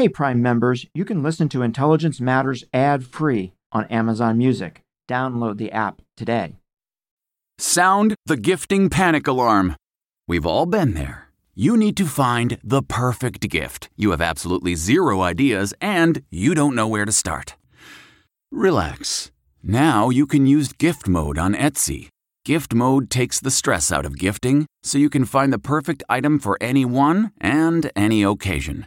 Hey, Prime members, you can listen to Intelligence Matters ad free on Amazon Music. Download the app today. Sound the gifting panic alarm. We've all been there. You need to find the perfect gift. You have absolutely zero ideas and you don't know where to start. Relax. Now you can use gift mode on Etsy. Gift mode takes the stress out of gifting so you can find the perfect item for anyone and any occasion.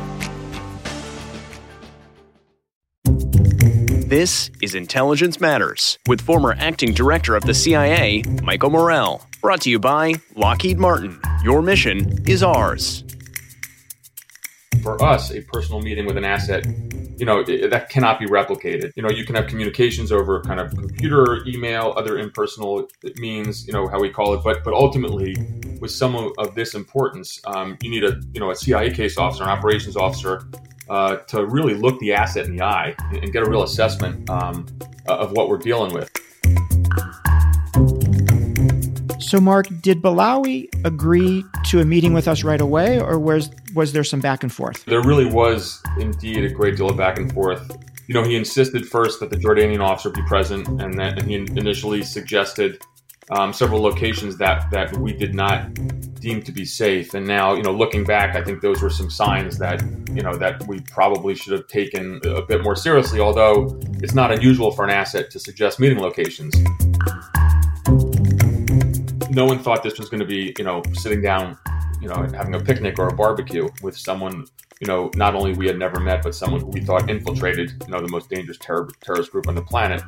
This is Intelligence Matters with former acting director of the CIA, Michael Morell. Brought to you by Lockheed Martin. Your mission is ours. For us, a personal meeting with an asset, you know, that cannot be replicated. You know, you can have communications over kind of computer, email, other impersonal means, you know, how we call it. But but ultimately, with some of, this importance, um, you need a you know a CIA case officer, an operations officer uh, to really look the asset in the eye and get a real assessment um, of what we're dealing with. So, Mark, did Balawi agree to a meeting with us right away, or was was there some back and forth? There really was indeed a great deal of back and forth. You know, he insisted first that the Jordanian officer be present, and then he initially suggested um, several locations that that we did not deem to be safe. And now, you know, looking back, I think those were some signs that you know that we probably should have taken a bit more seriously. Although it's not unusual for an asset to suggest meeting locations. No one thought this was going to be, you know, sitting down, you know, having a picnic or a barbecue with someone you know, not only we had never met, but someone who we thought infiltrated, you know, the most dangerous terror, terrorist group on the planet.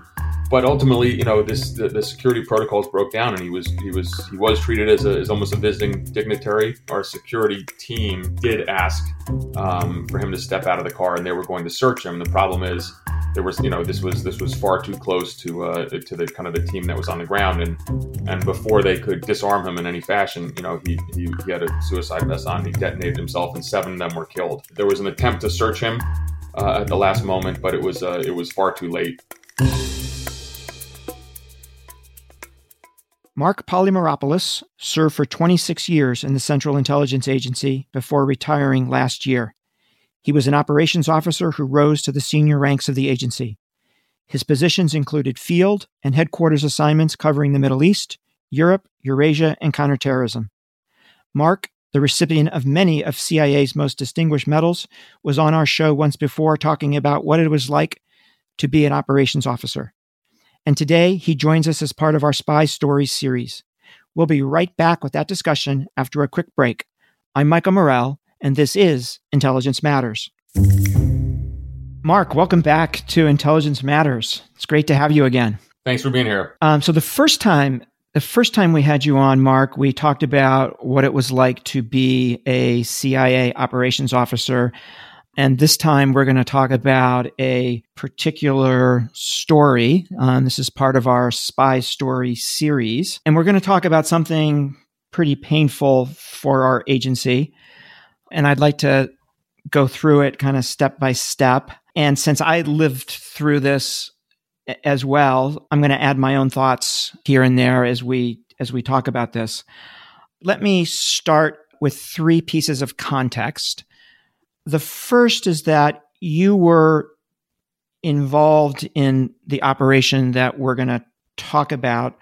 But ultimately, you know, this the, the, security protocols broke down, and he was he was he was treated as, a, as almost a visiting dignitary. Our security team did ask um, for him to step out of the car, and they were going to search him. The problem is there was you know this was this was far too close to uh, to the kind of the team that was on the ground and and before they could disarm him in any fashion you know he he, he had a suicide vest on he detonated himself and seven of them were killed there was an attempt to search him uh, at the last moment but it was uh, it was far too late Mark Polymeropoulos served for 26 years in the Central Intelligence Agency before retiring last year. He was an operations officer who rose to the senior ranks of the agency. His positions included field and headquarters assignments covering the Middle East, Europe, Eurasia, and counterterrorism. Mark, the recipient of many of CIA's most distinguished medals, was on our show once before talking about what it was like to be an operations officer. And today he joins us as part of our Spy Stories series. We'll be right back with that discussion after a quick break. I'm Michael Morell, and this is Intelligence Matters. Mark, welcome back to Intelligence Matters. It's great to have you again. Thanks for being here. Um, so the first time, the first time we had you on, Mark, we talked about what it was like to be a CIA operations officer. And this time we're going to talk about a particular story. Um, this is part of our spy story series. And we're going to talk about something pretty painful for our agency and I'd like to go through it kind of step by step. And since I lived through this as well, I'm going to add my own thoughts here and there as we as we talk about this. Let me start with three pieces of context. The first is that you were involved in the operation that we're going to talk about,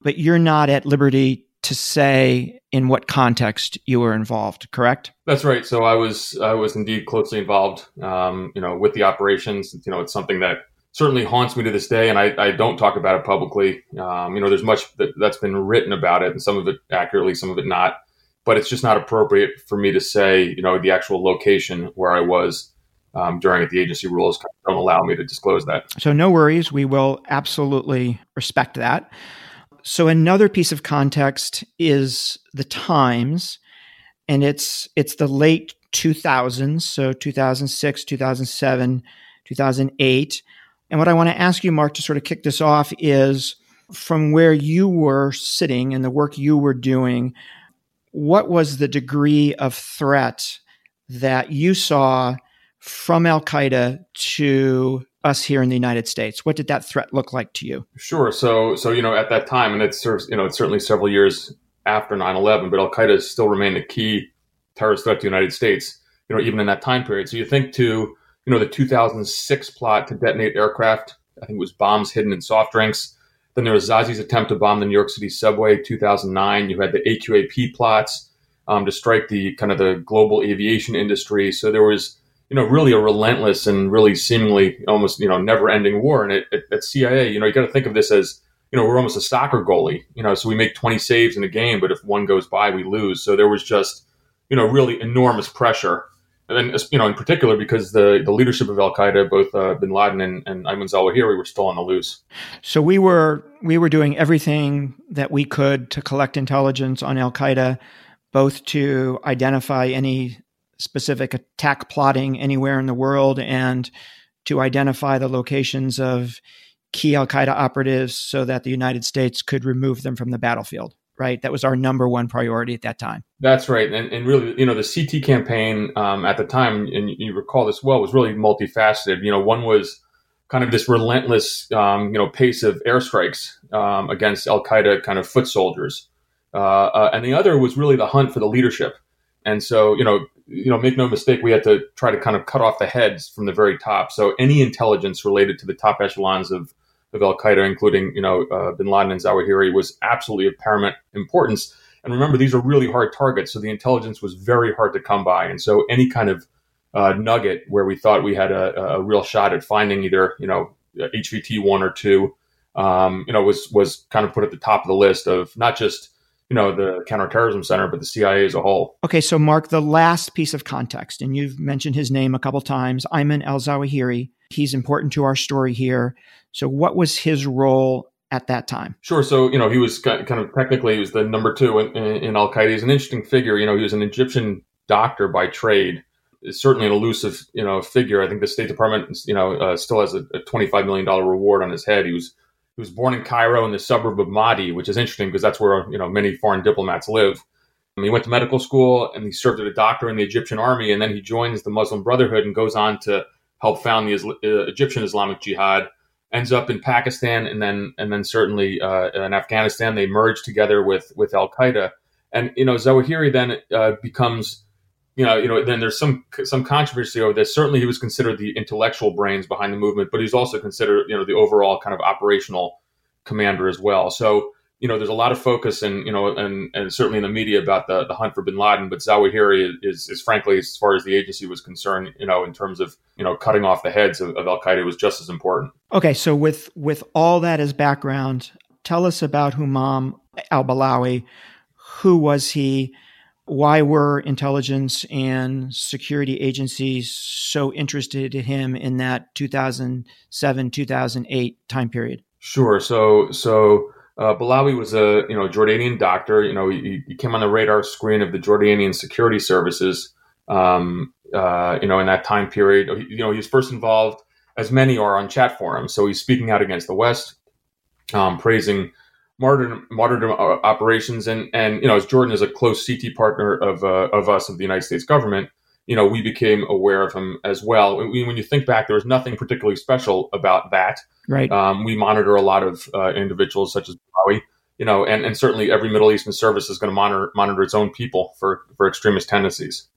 but you're not at liberty to say in what context you were involved, correct? That's right. So I was I was indeed closely involved, um, you know, with the operations. You know, it's something that certainly haunts me to this day, and I, I don't talk about it publicly. Um, you know, there's much that, that's been written about it, and some of it accurately, some of it not. But it's just not appropriate for me to say, you know, the actual location where I was um, during it. The agency rules don't allow me to disclose that. So no worries, we will absolutely respect that. So another piece of context is the times, and it's it's the late 2000s, so 2006, 2007, 2008. And what I want to ask you, Mark, to sort of kick this off is from where you were sitting and the work you were doing, what was the degree of threat that you saw from Al Qaeda to us here in the United States? What did that threat look like to you? Sure. So, so you know, at that time, and it's you know, it's certainly several years after 9/11, but Al Qaeda still remained a key terrorist threat to the United States. You know, even in that time period. So you think to you know, the 2006 plot to detonate aircraft. I think it was bombs hidden in soft drinks. Then there was Zazi's attempt to bomb the New York City subway, 2009. You had the AQAP plots um, to strike the kind of the global aviation industry. So there was, you know, really a relentless and really seemingly almost, you know, never-ending war. And at, at CIA, you know, you got to think of this as, you know, we're almost a soccer goalie. You know, so we make 20 saves in a game, but if one goes by, we lose. So there was just, you know, really enormous pressure and you know in particular because the the leadership of Al Qaeda, both uh, Bin Laden and, and Ayman Zawahiri, were still on the loose. So we were we were doing everything that we could to collect intelligence on Al Qaeda, both to identify any specific attack plotting anywhere in the world and to identify the locations of key Al Qaeda operatives so that the United States could remove them from the battlefield right? That was our number one priority at that time. That's right. And, and really, you know, the CT campaign um, at the time, and you recall this well, was really multifaceted. You know, one was kind of this relentless, um, you know, pace of airstrikes um, against Al Qaeda kind of foot soldiers. Uh, uh, and the other was really the hunt for the leadership. And so, you know, you know, make no mistake, we had to try to kind of cut off the heads from the very top. So any intelligence related to the top echelons of of Al Qaeda, including you know uh, Bin Laden and Zawahiri, was absolutely of paramount importance. And remember, these are really hard targets, so the intelligence was very hard to come by. And so, any kind of uh, nugget where we thought we had a, a, real shot at finding either you know HVT one or two, um, you know, was was kind of put at the top of the list of not just you know the counterterrorism center but the cia as a whole okay so mark the last piece of context and you've mentioned his name a couple times ayman al-zawahiri he's important to our story here so, what was his role at that time? Sure. So, you know, he was kind of technically he was the number two in, in Al Qaeda. He's an interesting figure. You know, he was an Egyptian doctor by trade. It's certainly an elusive, you know, figure. I think the State Department, you know, uh, still has a, a twenty-five million dollar reward on his head. He was he was born in Cairo in the suburb of Maadi, which is interesting because that's where you know many foreign diplomats live. he went to medical school and he served as a doctor in the Egyptian army, and then he joins the Muslim Brotherhood and goes on to help found the uh, Egyptian Islamic Jihad ends up in Pakistan and then and then certainly uh, in Afghanistan. They merge together with with Al Qaeda, and you know Zawahiri then uh, becomes you know you know then there's some some controversy over this. Certainly, he was considered the intellectual brains behind the movement, but he's also considered you know the overall kind of operational commander as well. So you know, there's a lot of focus and you know, and, and certainly in the media about the, the hunt for Bin Laden. But Zawahiri is, is frankly, as far as the agency was concerned, you know, in terms of you know cutting off the heads of, of Al Qaeda was just as important. Okay, so with with all that as background, tell us about Humam Al Balawi. Who was he? Why were intelligence and security agencies so interested in him in that 2007 2008 time period? Sure. So so uh, Balawi was a you know Jordanian doctor. You know, he, he, came on the radar screen of the Jordanian security services. Um, uh, you know, in that time period, you know, he was first involved, as many are on chat forums. So he's speaking out against the West, um, praising martyrdom, martyrdom uh, operations, and and you know, as Jordan is a close CT partner of uh, of us of the United States government, you know, we became aware of him as well. When, when you think back, there was nothing particularly special about that. Right. Um, we monitor a lot of uh, individuals such as Balawi, you know, and, and certainly every Middle Eastern service is going to monitor monitor its own people for for extremist tendencies.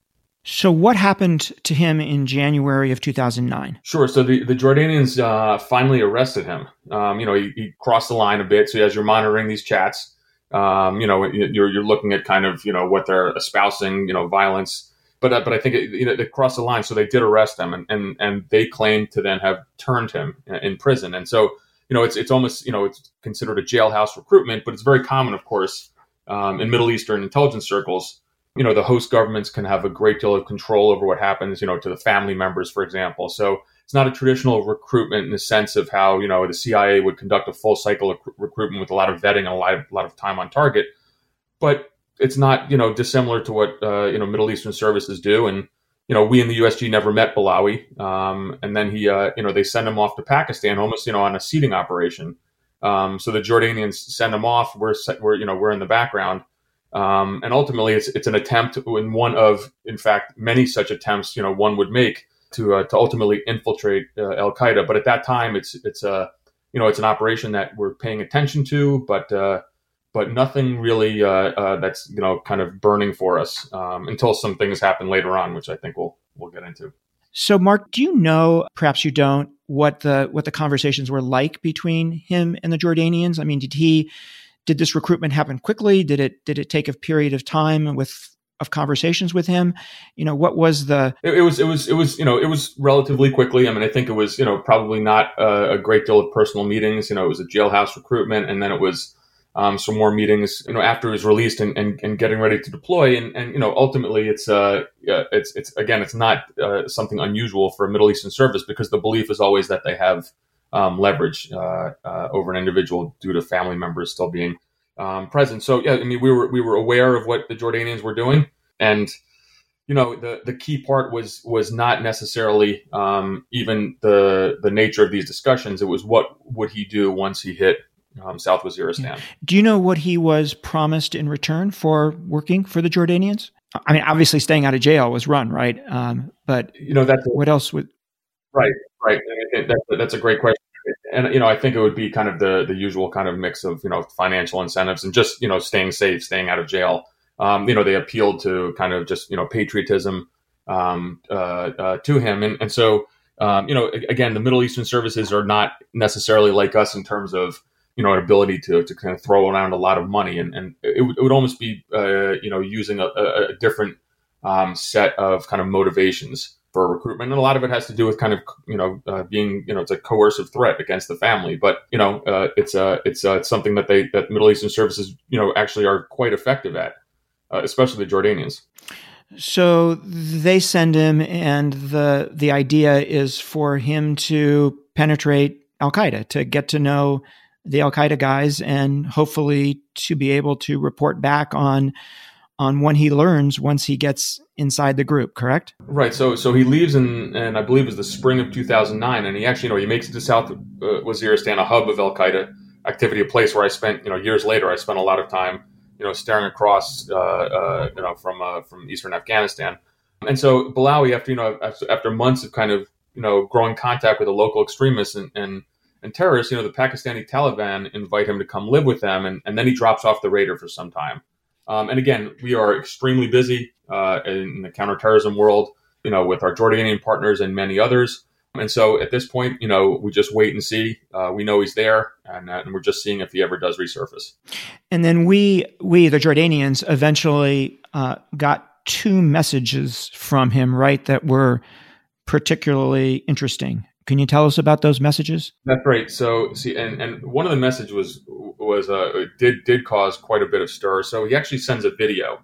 So, what happened to him in January of 2009? Sure. So, the, the Jordanians uh, finally arrested him. Um, you know, he, he, crossed the line a bit. So, as you're monitoring these chats, um, you know, you're, you're looking at kind of, you know, what they're espousing, you know, violence. But uh, but I think it, you know they crossed the line, so they did arrest them, and and and they claim to then have turned him in prison, and so you know it's it's almost you know it's considered a jailhouse recruitment, but it's very common, of course, um, in Middle Eastern intelligence circles. You know, the host governments can have a great deal of control over what happens, you know, to the family members, for example. So it's not a traditional recruitment in the sense of how you know the CIA would conduct a full cycle of recruitment with a lot of vetting and a lot of, lot of time on target, but it's not you know dissimilar to what uh, you know Middle Eastern services do. And you know we in the USG never met Balawi, um, and then he uh, you know they send him off to Pakistan almost you know on a seeding operation. Um, so the Jordanians send him off. We're we're you know we're in the background. Um, and ultimately, it's it's an attempt in one of, in fact, many such attempts. You know, one would make to uh, to ultimately infiltrate uh, Al Qaeda. But at that time, it's it's a you know it's an operation that we're paying attention to, but uh, but nothing really uh, uh, that's you know kind of burning for us um, until some things happen later on, which I think we'll we'll get into. So, Mark, do you know? Perhaps you don't. What the what the conversations were like between him and the Jordanians? I mean, did he did this recruitment happen quickly? Did it did it take a period of time with of conversations with him? You know, what was the? It, it was it was it was you know it was relatively quickly. I mean, I think it was you know probably not a, a great deal of personal meetings. You know, it was a jailhouse recruitment, and then it was um, some more meetings, you know, after was released and, and, and getting ready to deploy. And, and, you know, ultimately it's, uh, it's, it's, again, it's not uh, something unusual for a Middle Eastern service because the belief is always that they have um, leverage uh, uh, over an individual due to family members still being um, present. So, yeah, I mean, we were, we were aware of what the Jordanians were doing. And, you know, the, the key part was, was not necessarily um, even the, the nature of these discussions. It was what would he do once he hit um, South Waziristan. Do you know what he was promised in return for working for the Jordanians? I mean, obviously, staying out of jail was run, right? Um, but you know, that's what else would? Right, right. That's, that's a great question, and you know, I think it would be kind of the the usual kind of mix of you know financial incentives and just you know staying safe, staying out of jail. Um, you know, they appealed to kind of just you know patriotism um, uh, uh, to him, and and so um, you know, again, the Middle Eastern services are not necessarily like us in terms of you know, an ability to, to kind of throw around a lot of money. And, and it, would, it would almost be, uh, you know, using a, a different um, set of kind of motivations for recruitment. And a lot of it has to do with kind of, you know, uh, being, you know, it's a coercive threat against the family. But, you know, uh, it's, uh, it's, uh, it's something that they, that Middle Eastern services, you know, actually are quite effective at, uh, especially the Jordanians. So they send him, and the the idea is for him to penetrate Al Qaeda, to get to know the Al Qaeda guys and hopefully to be able to report back on on when he learns once he gets inside the group, correct? Right. So so he leaves in and I believe was the spring of 2009 and he actually you know he makes it to South uh, Waziristan, a hub of Al Qaeda activity, a place where I spent you know years later I spent a lot of time you know staring across uh, uh, you know from uh, from eastern Afghanistan. And so Balawi after you know after months of kind of you know growing contact with the local extremists and, and and terrorists, you know, the Pakistani Taliban invite him to come live with them, and, and then he drops off the radar for some time. Um, and again, we are extremely busy uh, in the counterterrorism world, you know, with our Jordanian partners and many others. And so at this point, you know, we just wait and see. Uh, we know he's there, and, uh, and, we're just seeing if he ever does resurface. And then we, we the Jordanians, eventually uh, got two messages from him, right, that were particularly interesting. Can you tell us about those messages? That's right. So, see, and, and one of the messages was was uh, did did cause quite a bit of stir. So he actually sends a video,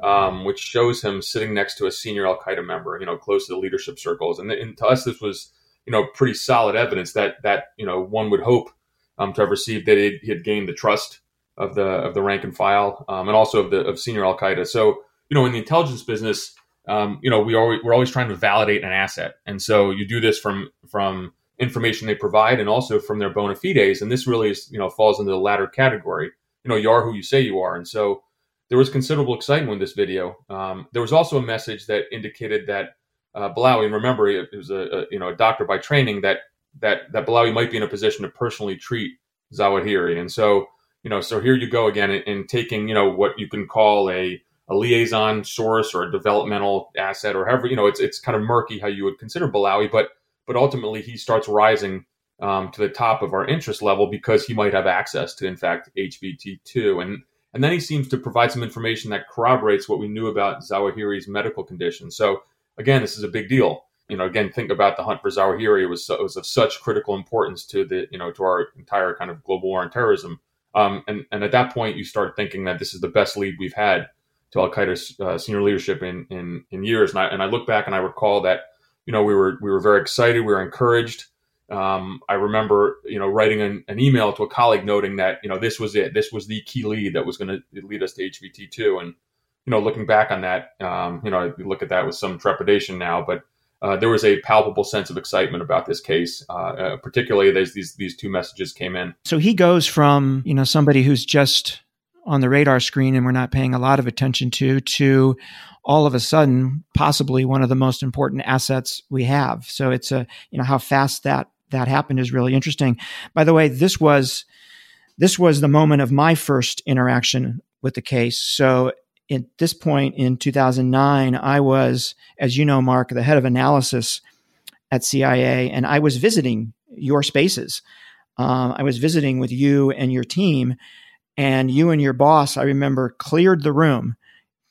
um, which shows him sitting next to a senior Al Qaeda member, you know, close to the leadership circles. And, and, to us, this was you know pretty solid evidence that that you know one would hope um, to have received that he had gained the trust of the of the rank and file, um, and also of the of senior Al Qaeda. So you know, in the intelligence business um, you know, we always, we're always trying to validate an asset. And so you do this from, from information they provide and also from their bona fides. And this really is, you know, falls into the latter category. You know, you are who you say you are. And so there was considerable excitement in this video. Um, there was also a message that indicated that uh, Balawi, and remember, it was a, a, you know a doctor by training that that that Balawi might be in a position to personally treat Zawahiri. And so you know, so here you go again in, in taking you know what you can call a a liaison source or a developmental asset or however you know it's it's kind of murky how you would consider Balawi, but but ultimately he starts rising um, to the top of our interest level because he might have access to in fact HVT two and And then he seems to provide some information that corroborates what we knew about Zawahiri's medical condition. So again, this is a big deal. You know, again, think about the hunt for Zawahiri. It was, it was of such critical importance to the, you know, to our entire kind of global war on terrorism. Um, and, and at that point, you start thinking that this is the best lead we've had to Al Qaeda's uh, senior leadership in, in, in years. And I, and I look back and I recall that, you know, we were, we were very excited. We were encouraged. Um, I remember, you know, writing an, an, email to a colleague noting that, you know, this was it. This was the key lead that was going to lead us to HVT two. And, you know, looking back on that, um, you know, I look at that with some trepidation now, but uh, there was a palpable sense of excitement about this case, uh, uh, particularly as these these two messages came in. So he goes from you know somebody who's just on the radar screen and we're not paying a lot of attention to to all of a sudden possibly one of the most important assets we have. So it's a you know how fast that that happened is really interesting. By the way, this was this was the moment of my first interaction with the case. So at this point in 2009, I was, as you know, Mark, the head of analysis at CIA, and I was visiting your spaces. Um, I was visiting with you and your team, and you and your boss, I remember, cleared the room,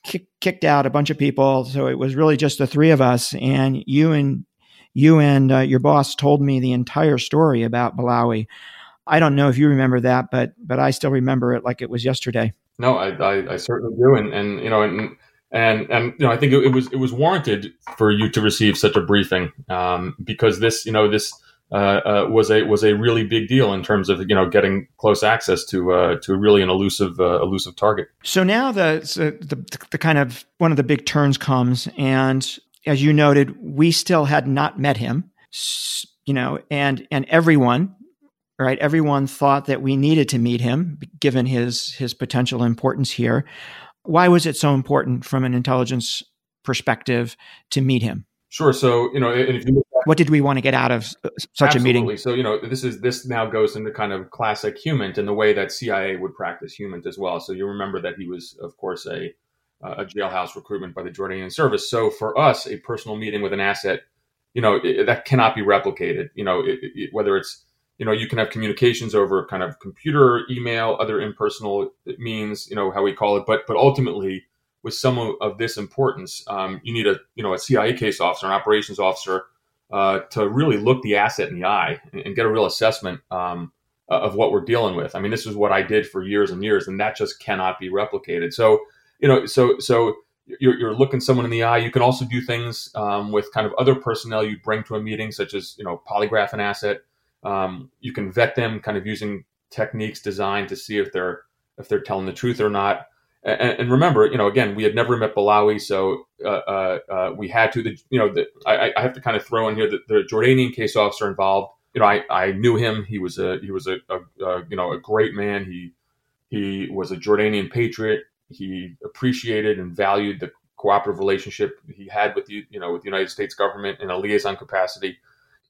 kick, kicked out a bunch of people. So it was really just the three of us, and you and you and uh, your boss told me the entire story about Balawi. I don't know if you remember that, but but I still remember it like it was yesterday. No, I, I, I certainly do, and and you know, and and and you know, I think it, it was it was warranted for you to receive such a briefing um, because this you know this uh, uh, was a was a really big deal in terms of you know getting close access to uh, to really an elusive uh, elusive target. So now the, the the kind of one of the big turns comes, and as you noted, we still had not met him, you know, and and everyone right? Everyone thought that we needed to meet him given his his potential importance here. Why was it so important from an intelligence perspective to meet him? Sure. So you know, if you what did we want to get out of uh, such absolutely. a meeting? So you know, this is this now goes into kind of classic human in the way that CIA would practice HUMINT as well. So you remember that he was, of course, a a jailhouse recruitment by the Jordanian service. So for us, a personal meeting with an asset, you know, it, that cannot be replicated. You know, it, whether it's you know you can have communications over kind of computer email other impersonal means you know how we call it but but ultimately with some of, of this importance. Um, you need a you know a cia case officer an operations officer uh, to really look the asset in the eye and, and get a real assessment um, of what we're dealing with. I mean this is what i did for years and years and that just cannot be replicated. So you know so so you're, you're looking someone in the eye. You can also do things um, with kind of other personnel you bring to a meeting such as you know polygraph an asset. Um, you can vet them kind of using techniques designed to see if they're if they're telling the truth or not. And, and remember, you know, again, we had never met Balawi, so uh, uh, uh, we had to. The you know, the, I, I have to kind of throw in here that the Jordanian case officer involved. You know, I, I knew him. He was a he was a, a, a you know a great man. He he was a Jordanian patriot. He appreciated and valued the cooperative relationship he had with the you know with the United States government in a liaison capacity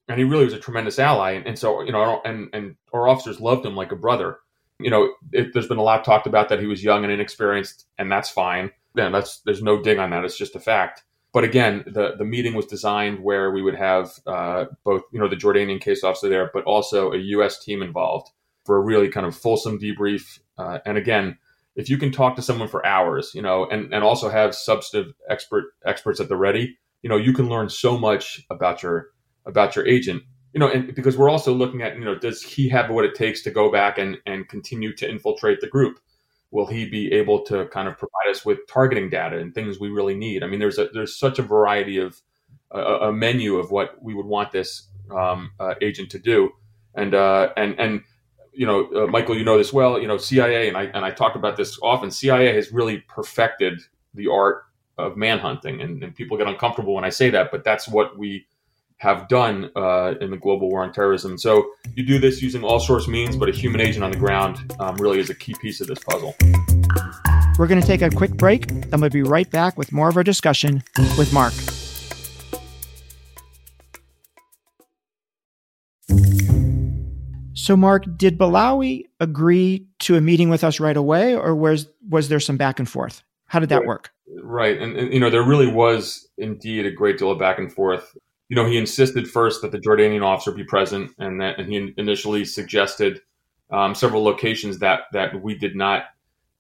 and he really was a tremendous ally. And, and so, you know, and and our officers loved him like a brother. You know, it, there's been a lot talked about that he was young and inexperienced, and that's fine. Yeah, that's there's no dig on that. It's just a fact. But again, the the meeting was designed where we would have uh, both, you know, the Jordanian case officer there, but also a U.S. team involved for a really kind of fulsome debrief. Uh, and again, if you can talk to someone for hours, you know, and and also have substantive expert experts at the ready, you know, you can learn so much about your about your agent you know and because we're also looking at you know does he have what it takes to go back and and continue to infiltrate the group? Will he be able to kind of provide us with targeting data and things we really need? I mean there's a there's such a variety of a, menu of what we would want this um, uh, agent to do. And uh, and and you know uh, michael you know this well you know cia and i and i talk about this often cia has really perfected the art of manhunting and, and people get uncomfortable when i say that but that's what we have done uh, in the global war on terrorism. So you do this using all sorts of means, but a human agent on the ground um, really is a key piece of this puzzle. We're going to take a quick break, and we'll be right back with more of our discussion with Mark. So, Mark, did Balawi agree to a meeting with us right away, or was was there some back and forth? How did that work? Right, and, and, you know there really was indeed a great deal of back and forth you know, he insisted first that the Jordanian officer be present, and that and he initially suggested um, several locations that that we did not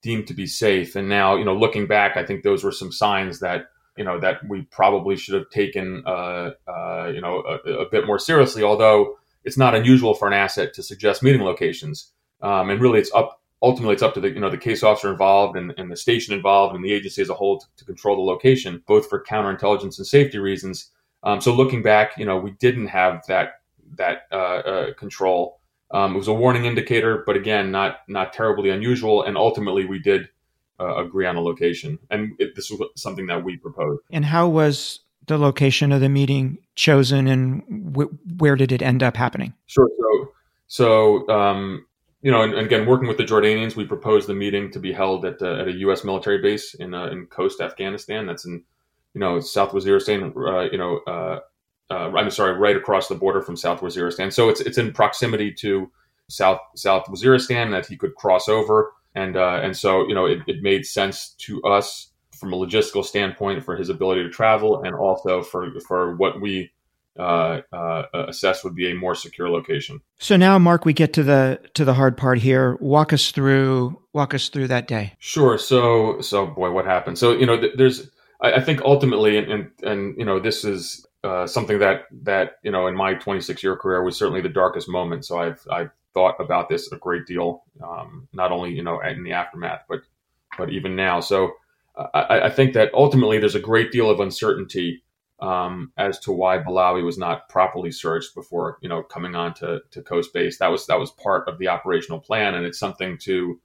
deem to be safe. And now, you know, looking back, I think those were some signs that you know that we probably should have taken uh, uh, you know a, a, bit more seriously. Although it's not unusual for an asset to suggest meeting locations, um, and really it's up ultimately it's up to the you know the case officer involved and, and the station involved and the agency as a whole to, to control the location, both for counterintelligence and safety reasons. Um, so looking back, you know we didn't have that that uh, uh control. Um, it was a warning indicator, but again, not not terribly unusual. And ultimately, we did uh, agree on a location, and it, this was something that we proposed. And how was the location of the meeting chosen, and wh- where did it end up happening? Sure. So, so um, you know, and, and, again, working with the Jordanians, we proposed the meeting to be held at, uh, at a U.S. military base in uh, in Khost Afghanistan. That's in you know South Waziristan. Uh, you know, uh, uh, I'm sorry, right across the border from South Waziristan. So it's it's in proximity to South South Waziristan that he could cross over and uh, and so you know it, it made sense to us from a logistical standpoint for his ability to travel, and also for for what we uh, uh, assess would be a more secure location. So now, Mark, we get to the to the hard part here. Walk us through walk us through that day. Sure. So so boy, what happened? So you know, th- there's I, I, think ultimately, and, and and you know, this is uh, something that that you know in my 26 year career was certainly the darkest moment. So I've I've thought about this a great deal, um, not only you know in the aftermath, but but even now. So uh, I, I, think that ultimately there's a great deal of uncertainty um, as to why Balawi was not properly searched before you know coming on to, to Khost Base. That was that was part of the operational plan, and it's something to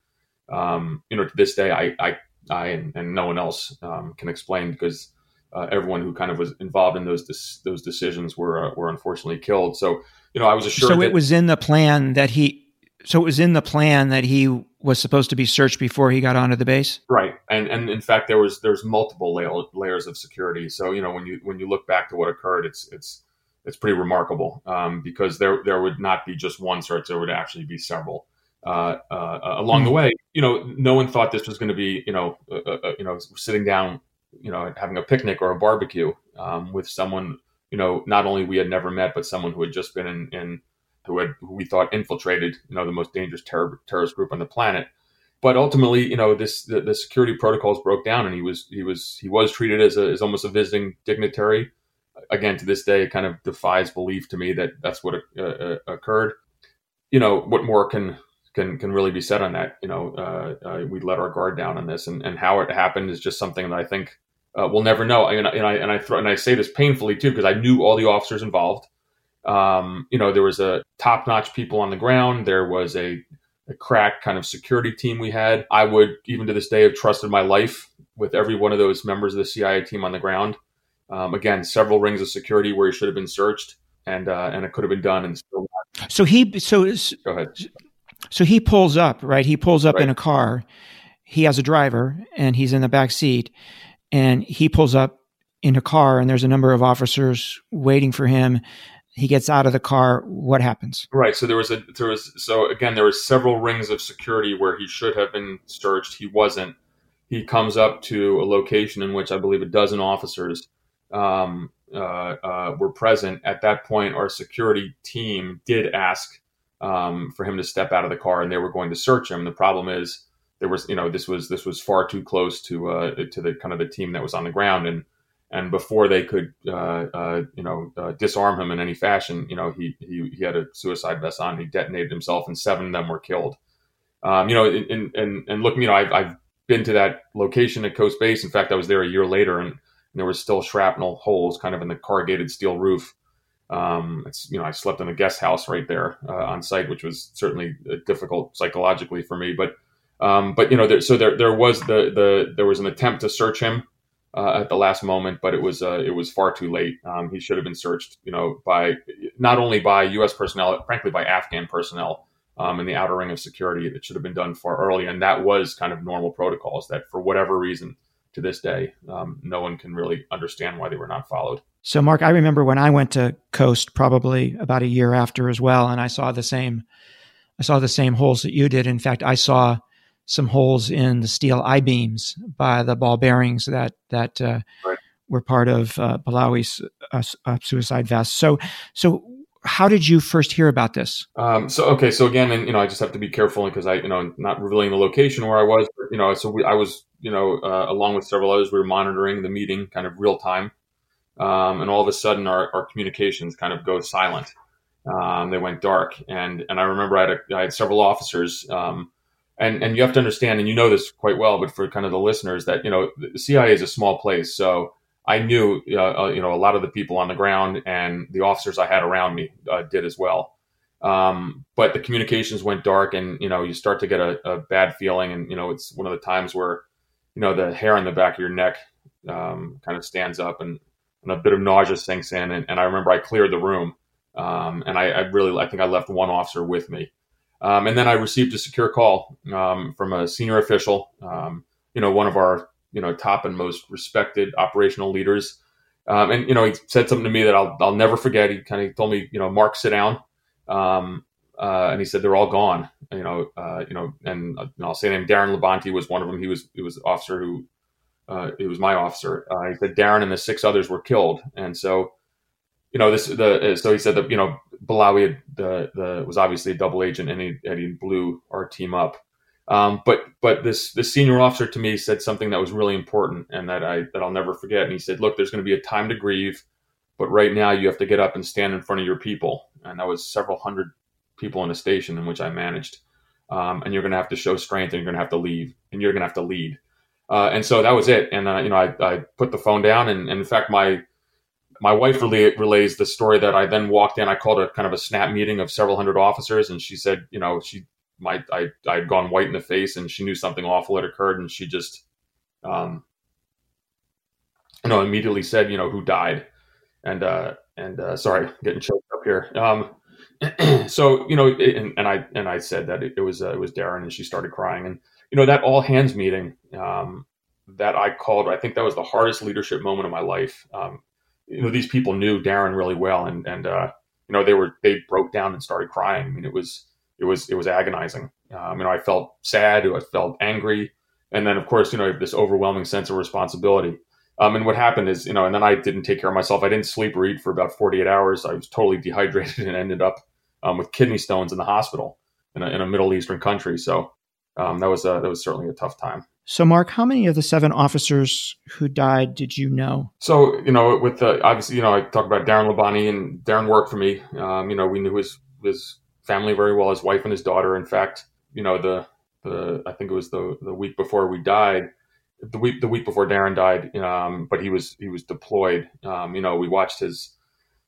um, you know to this day I I, I and, and no one else um, can explain because. Uh, everyone who kind of was involved in those those decisions were uh, were unfortunately killed. So you know, I was assured. So it was in the plan that he. So it was in the plan that he was supposed to be searched before he got onto the base. Right, and and in fact, there was there's multiple layer, layers of security. So you know, when you when you look back to what occurred, it's it's it's pretty remarkable um, because there there would not be just one search; there would actually be several. Uh, uh, uh along the way, you know, no one thought this was going to be, you know, uh, uh, you know, sitting down, you know, having a picnic or a barbecue um, with someone you know, not only we had never met, but someone who had just been in, in who had who we thought infiltrated, you know, the most dangerous terror, terrorist group on the planet. But ultimately, you know, this the, the, security protocols broke down, and he was he was he was treated as a, as almost a visiting dignitary. Again, to this day, it kind of defies belief to me that that's what occurred. You know, what more can can can really be said on that? You know, uh, uh we let our guard down on this, and and how it happened is just something that I think uh, we'll never know. And, and I and I and I say this painfully too because I knew all the officers involved. Um, you know, there was a top-notch people on the ground. There was a, a crack kind of security team we had. I would even to this day have trusted my life with every one of those members of the CIA team on the ground. Um, again, several rings of security where he should have been searched, and uh, and it could have been done and still. So he so is, go ahead. So he pulls up, right? He pulls up right. in a car. He has a driver, and he's in the back seat and he pulls up in a car and there's a number of officers waiting for him. He gets out of the car. What happens? Right. So there was a there was so again there was several rings of security where he should have been searched. He wasn't. He comes up to a location in which i believe a dozen officers um, uh, uh, were present. At that point our security team did ask um, for him to step out of the car and they were going to search him. The problem is there was you know this was this was far too close to uh, to the kind of the team that was on the ground. And and before they could uh, uh, you know uh, disarm him in any fashion you know he, he he had a suicide vest on. He detonated himself and seven of them were killed. Um, you know and and and look you know I've, I've been to that location at Khost Base. In fact I was there a year later and, and there was still shrapnel holes kind of in the corrugated steel roof um, it's you know I slept in a guest house right there uh, on site which was certainly uh, difficult psychologically for me but um, but you know, there, so there there was the the there was an attempt to search him uh, at the last moment, but it was uh, it was far too late. Um, he should have been searched, you know, by not only by U.S. personnel, frankly, by Afghan personnel um, in the outer ring of security. It should have been done far earlier, and that was kind of normal protocols that, for whatever reason, to this day, um, no one can really understand why they were not followed. So, Mark, I remember when I went to Khost probably about a year after as well, and I saw the same. I saw the same holes that you did. In fact, I saw some holes in the steel I beams by the ball bearings that that uh, right. were part of uh, Balawi's uh, uh, suicide vest. So, so how did you first hear about this? Um, so okay, so again, and you know, I just have to be careful because I, you know, not revealing the location where I was. But, you know, so we, I was, you know, uh, along with several others, we were monitoring the meeting kind of real time, um, and all of a sudden, our, our communications kind of go silent. Um, they went dark, and and I remember I had a, I had several officers. Um, and, and you have to understand, and you know this quite well, but for kind of the listeners, that you know the CIA is a small place, so I knew, uh, uh, you know, a lot of the people on the ground and the officers I had around me uh, did as well. Um, but the communications went dark, and you know, you start to get a, a, bad feeling, and you know, it's one of the times where, you know, the hair on the back of your neck um, kind of stands up, and, and, a bit of nausea sinks in. And, and I remember I cleared the room, um, and I, I, really, I think I left one officer with me, um, and then I received a secure call um, from a senior official, um, you know, one of our you know top and most respected operational leaders. Um, and you know, he said something to me that I'll I'll never forget. He kind of told me, you know, Mark, sit down. Um, uh, and he said they're all gone. You know, uh, you know, and uh, I'll say name Darren Labonte was one of them. He was he was officer who uh, he was my officer. Uh, he said Darren and the six others were killed, and so you know this the so he said that you know Balawi had, the the was obviously a double agent and he, and he blew our team up. Um, but but this this senior officer to me said something that was really important and that I that I'll never forget. And he said, "Look, there's going to be a time to grieve, but right now you have to get up and stand in front of your people." And that was several hundred people in a station in which I managed. Um, and you're going to have to show strength, and you're going to have to lead, and you're going to have to lead. Uh, and so that was it. And uh, you know, I, I put the phone down, and, and in fact, my my wife relay, relays the story that I then walked in. I called a kind of a snap meeting of several hundred officers, and she said, you know, she my I I had gone white in the face, and she knew something awful had occurred, and she just, um, you know, immediately said, you know, who died, and uh, and uh, sorry, getting choked up here. Um, so you know, and, and, I and I said that it, it was uh, it was Darren, and she started crying, and you know that all hands meeting um, that I called, I think that was the hardest leadership moment of my life. Um, you know, these people knew Darren really well, and and uh, you know they were they broke down and started crying. I mean, it was it was it was agonizing. Um, you know, I felt sad, I felt angry, and then of course, you know, this overwhelming sense of responsibility. Um, and what happened is, you know, and then I didn't take care of myself. I didn't sleep or eat for about 48 hours. I was totally dehydrated and ended up um, with kidney stones in the hospital in a, in a Middle Eastern country. So um, that was a, that was certainly a tough time. So, Mark, how many of the seven officers who died did you know? So, you know, with the obviously, you know, I talked about Darren Labonte, and Darren worked for me. Um, you know, we knew his his family very well, his wife and his daughter. In fact, you know, the the I think it was the the week before we died, the week the week before Darren died, um, but he was he was deployed. Um, you know, we watched his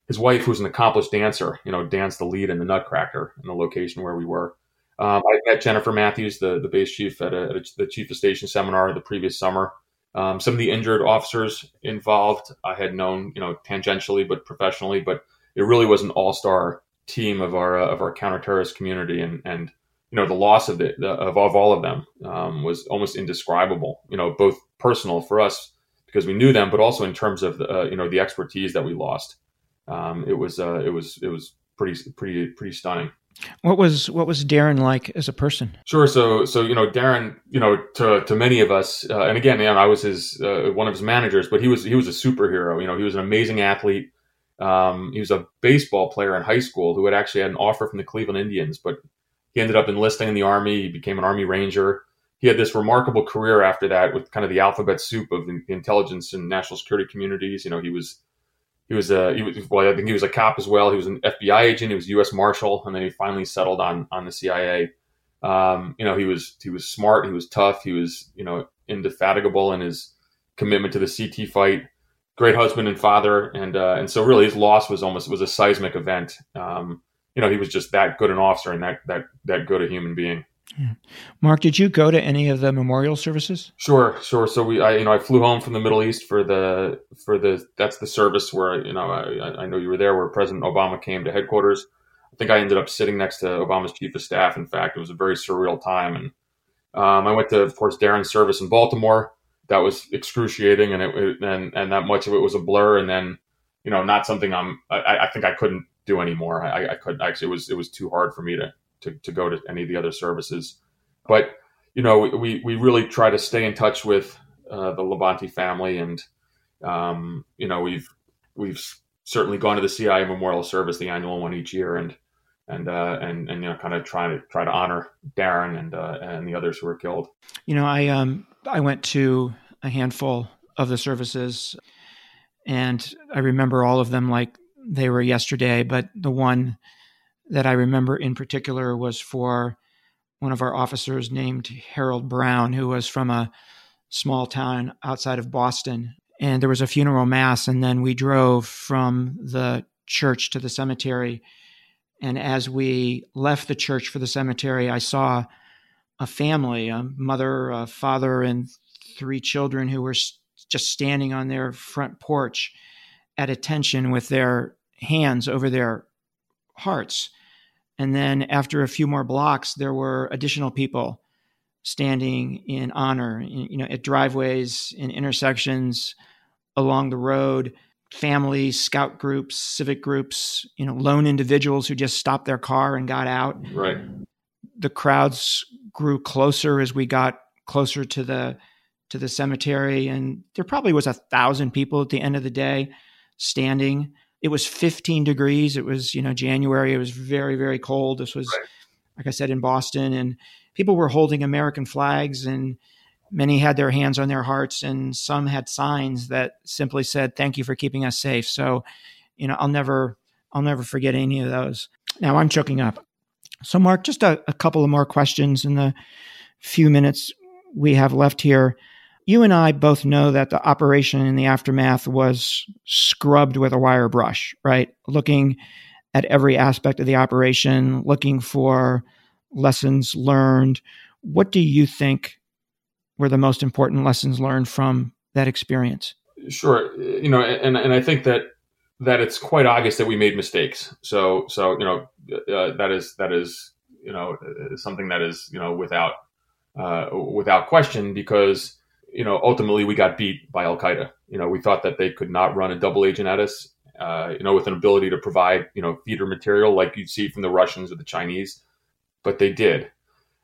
his wife, who's an accomplished dancer, you know, dance the lead in the Nutcracker in the location where we were. Um, I met Jennifer Matthews, the the base chief, at, a, at a, the chief of station seminar the previous summer. Um, some of the injured officers involved, I had known, you know, tangentially but professionally, but it really was an all star team of our uh, of our counterterrorist community, and and you know the loss of it of, of all of them um, was almost indescribable. You know, both personal for us because we knew them, but also in terms of the, uh, you know the expertise that we lost. Um, it was uh, it was it was pretty pretty pretty stunning. What was what was Darren like as a person? Sure. So so you know Darren, you know to to many of us, uh, and again, know, I was his uh, one of his managers, but he was he was a superhero. You know, he was an amazing athlete. Um, he was a baseball player in high school who had actually had an offer from the Cleveland Indians, but he ended up enlisting in the Army. He became an Army Ranger. He had this remarkable career after that with kind of the alphabet soup of the intelligence and national security communities. You know, he was he was a he was well, I think he was a cop as well. He was an FBI agent. He was U.S. Marshal, and then he finally settled on on the CIA. Um, you know, he was he was smart. He was tough. He was you know indefatigable in his commitment to the CT fight great husband and father, and uh, and so really his loss was almost was a seismic event. Um, you know, he was just that good an officer and that that that good a human being. Yeah. Mark, did you go to any of the memorial services? Sure, sure. So we, I, you know, I flew home from the Middle East for the for the that's the service where you know I, I know you were there where President Obama came to headquarters. I think I ended up sitting next to Obama's chief of staff. In fact, it was a very surreal time, and um, I went to, of course, Darren's service in Baltimore that was excruciating, and it and and that much of it was a blur. And then, you know, not something I'm. I, I think I couldn't do anymore. I, I couldn't actually. It was it was too hard for me to to to go to any of the other services. But you know, we we really try to stay in touch with uh, the Labonte family, and um, you know, we've we've certainly gone to the CIA Memorial Service, the annual one each year, and and uh, and and you know, kind of try to try to honor Darren and uh, and the others who were killed. You know, I um I went to a handful of the services, and I remember all of them like they were yesterday. But the one that I remember in particular was for one of our officers named Harold Brown, who was from a small town outside of Boston. And there was a funeral mass, and then we drove from the church to the cemetery. And as we left the church for the cemetery, I saw a family, a mother, a father, and three children who were just standing on their front porch at attention with their hands over their hearts. And then after a few more blocks, there were additional people standing in honor, you know, at driveways, in intersections, along the road, families, scout groups, civic groups, you know, lone individuals who just stopped their car and got out. Right. The crowds grew closer as we got closer to the to the cemetery, and there probably was a thousand people at the end of the day standing. It was 15 degrees. It was, you know, January. It was very, very cold. This was, right. like I said, in Boston, and people were holding American flags, and many had their hands on their hearts, and some had signs that simply said, "Thank you for keeping us safe." So, you know, I'll never, I'll never forget any of those. Now I'm choking up. So, Mark, just a, a couple of more questions in the few minutes we have left here you and I both know that the operation in the aftermath was scrubbed with a wire brush, right? Looking at every aspect of the operation, looking for lessons learned. What do you think were the most important lessons learned from that experience? Sure, you know, and and I think that that it's quite obvious that we made mistakes. So so you know uh, that is that is you know something that is you know without uh, without question because you know, ultimately we got beat by Al Qaeda. You know, we thought that they could not run a double agent at us. Uh, you know, with an ability to provide you know feeder material like you'd see from the Russians or the Chinese, but they did.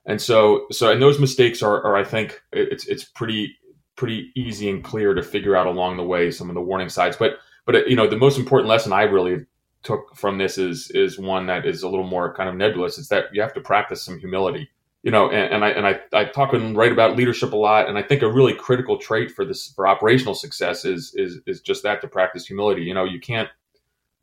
And so, so and those mistakes are, are I think it's it's pretty pretty easy and clear to figure out along the way some of the warning signs. But but you know, the most important lesson I really took from this is is one that is a little more kind of nebulous. It's that you have to practice some humility you know, and, and, I and I, I talk and write about leadership a lot, and I think a really critical trait for this for operational success is is is just that to practice humility. You know, you can't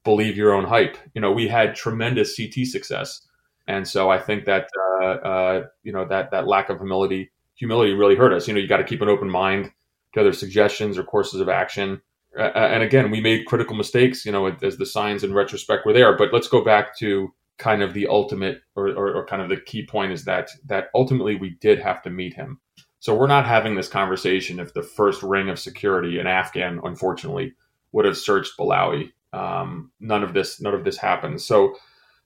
believe your own hype. You know, we had tremendous CT success, and so I think that uh, uh, you know that that lack of humility humility really hurt us. You know, you got to keep an open mind to other suggestions or courses of action. Uh, and again, we made critical mistakes. You know, as the signs in retrospect were there. But let's go back to kind of the ultimate or, or, or, kind of the key point is that that ultimately we did have to meet him. So we're not having this conversation if the first ring of security, in Afghan, unfortunately, would have searched Balawi. Um, none of this, none of this happened. So,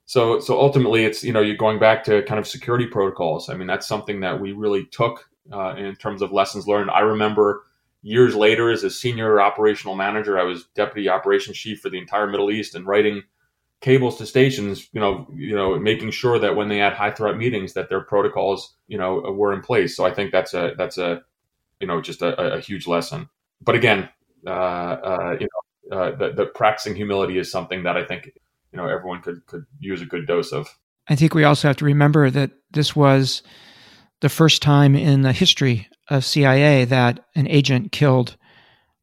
so, so ultimately, it's you know you're going back to kind of security protocols. I mean, that's something that we really took uh, in terms of lessons learned. I remember years later as a senior operational manager, I was deputy operations chief for the entire Middle East and writing cables to stations, you know, you know, making sure that when they had high threat meetings, that their protocols, you know, were in place. So I think that's a that's a, you know, just a, a huge lesson. But again, uh, uh, you know, uh, the, the practicing humility is something that I think you know everyone could could use a good dose of. I think we also have to remember that this was the first time in the history of CIA that an agent killed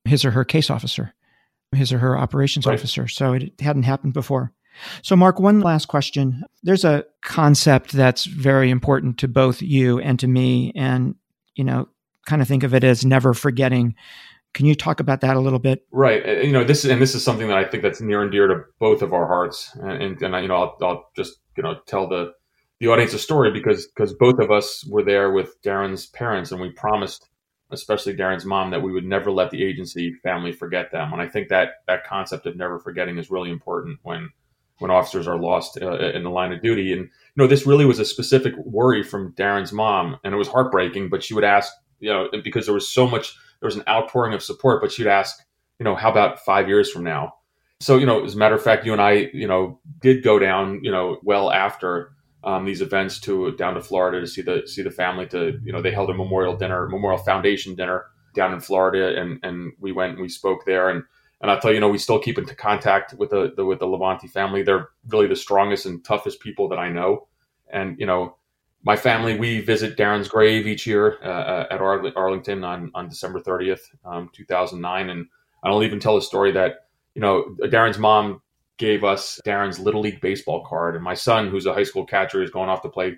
his or her case officer, his or her operations right. officer. So it hadn't happened before. So, Mark, one last question. There's a concept that's very important to both you and to me, and, you know, kind of think of it as never forgetting. Can you talk about that a little bit? Right. Uh, you know, this and this is something that I think that's near and dear to both of our hearts. And, and, and you know, I'll, I'll just, you know, tell the, the audience a story because, because both of us were there with Darren's parents and we promised, especially Darren's mom, that we would never let the agency family forget them. And I think that that concept of never forgetting is really important when, when officers are lost uh, in the line of duty. And you know, this really was a specific worry from Darren's mom, and it was heartbreaking. But she would ask, you know, because there was so much, there was an outpouring of support. But she'd ask, you know, how about five years from now? So you know, as a matter of fact, you and I, you know, did go down, you know, well after um, these events to down to Florida to see the see the family. To you know, they held a memorial dinner, memorial foundation dinner down in Florida, and and we went and we spoke there and And I'll tell you, you know, we still keep into contact with the, the with the Labonte family. They're really the strongest and toughest people that I know. And you know, my family, we visit Darren's grave each year uh, uh at Arlington on, on December 30th, um, 2009. And I'll even tell a story that, you know, Darren's mom gave us Darren's Little League baseball card. And my son, who's a high school catcher, is going off to play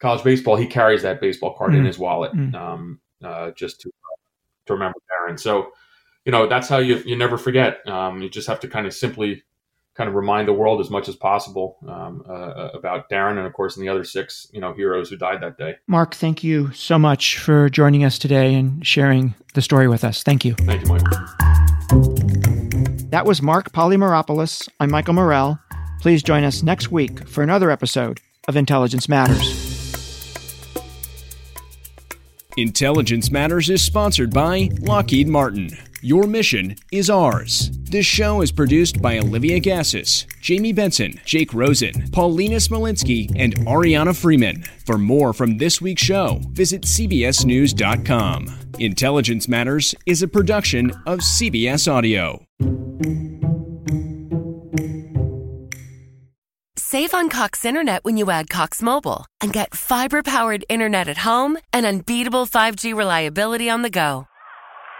college baseball. He carries that baseball card mm. in his wallet mm. um, uh, just to, to remember Darren. So, you know, that's how you, you never forget. Um, you just have to kind of simply kind of remind the world as much as possible um, uh, uh, about Darren and, of course, and the other six, you know, heroes who died that day. Mark, thank you so much for joining us today and sharing the story with us. Thank you. Thank you, Michael. That was Mark Polymeropoulos. I'm Michael Morell. Please join us next week for another episode of Intelligence Matters. Intelligence Matters is sponsored by Lockheed Martin. Your mission is ours. This show is produced by Olivia Gazis, Jamie Benson, Jake Rosen, Paulina Smolinski, and Ariana Freeman. For more from this week's show, visit CBSNews.com. Intelligence Matters is a production of CBS Audio. Save on Cox Internet when you add Cox Mobile and get fiber powered internet at home and unbeatable 5G reliability on the go.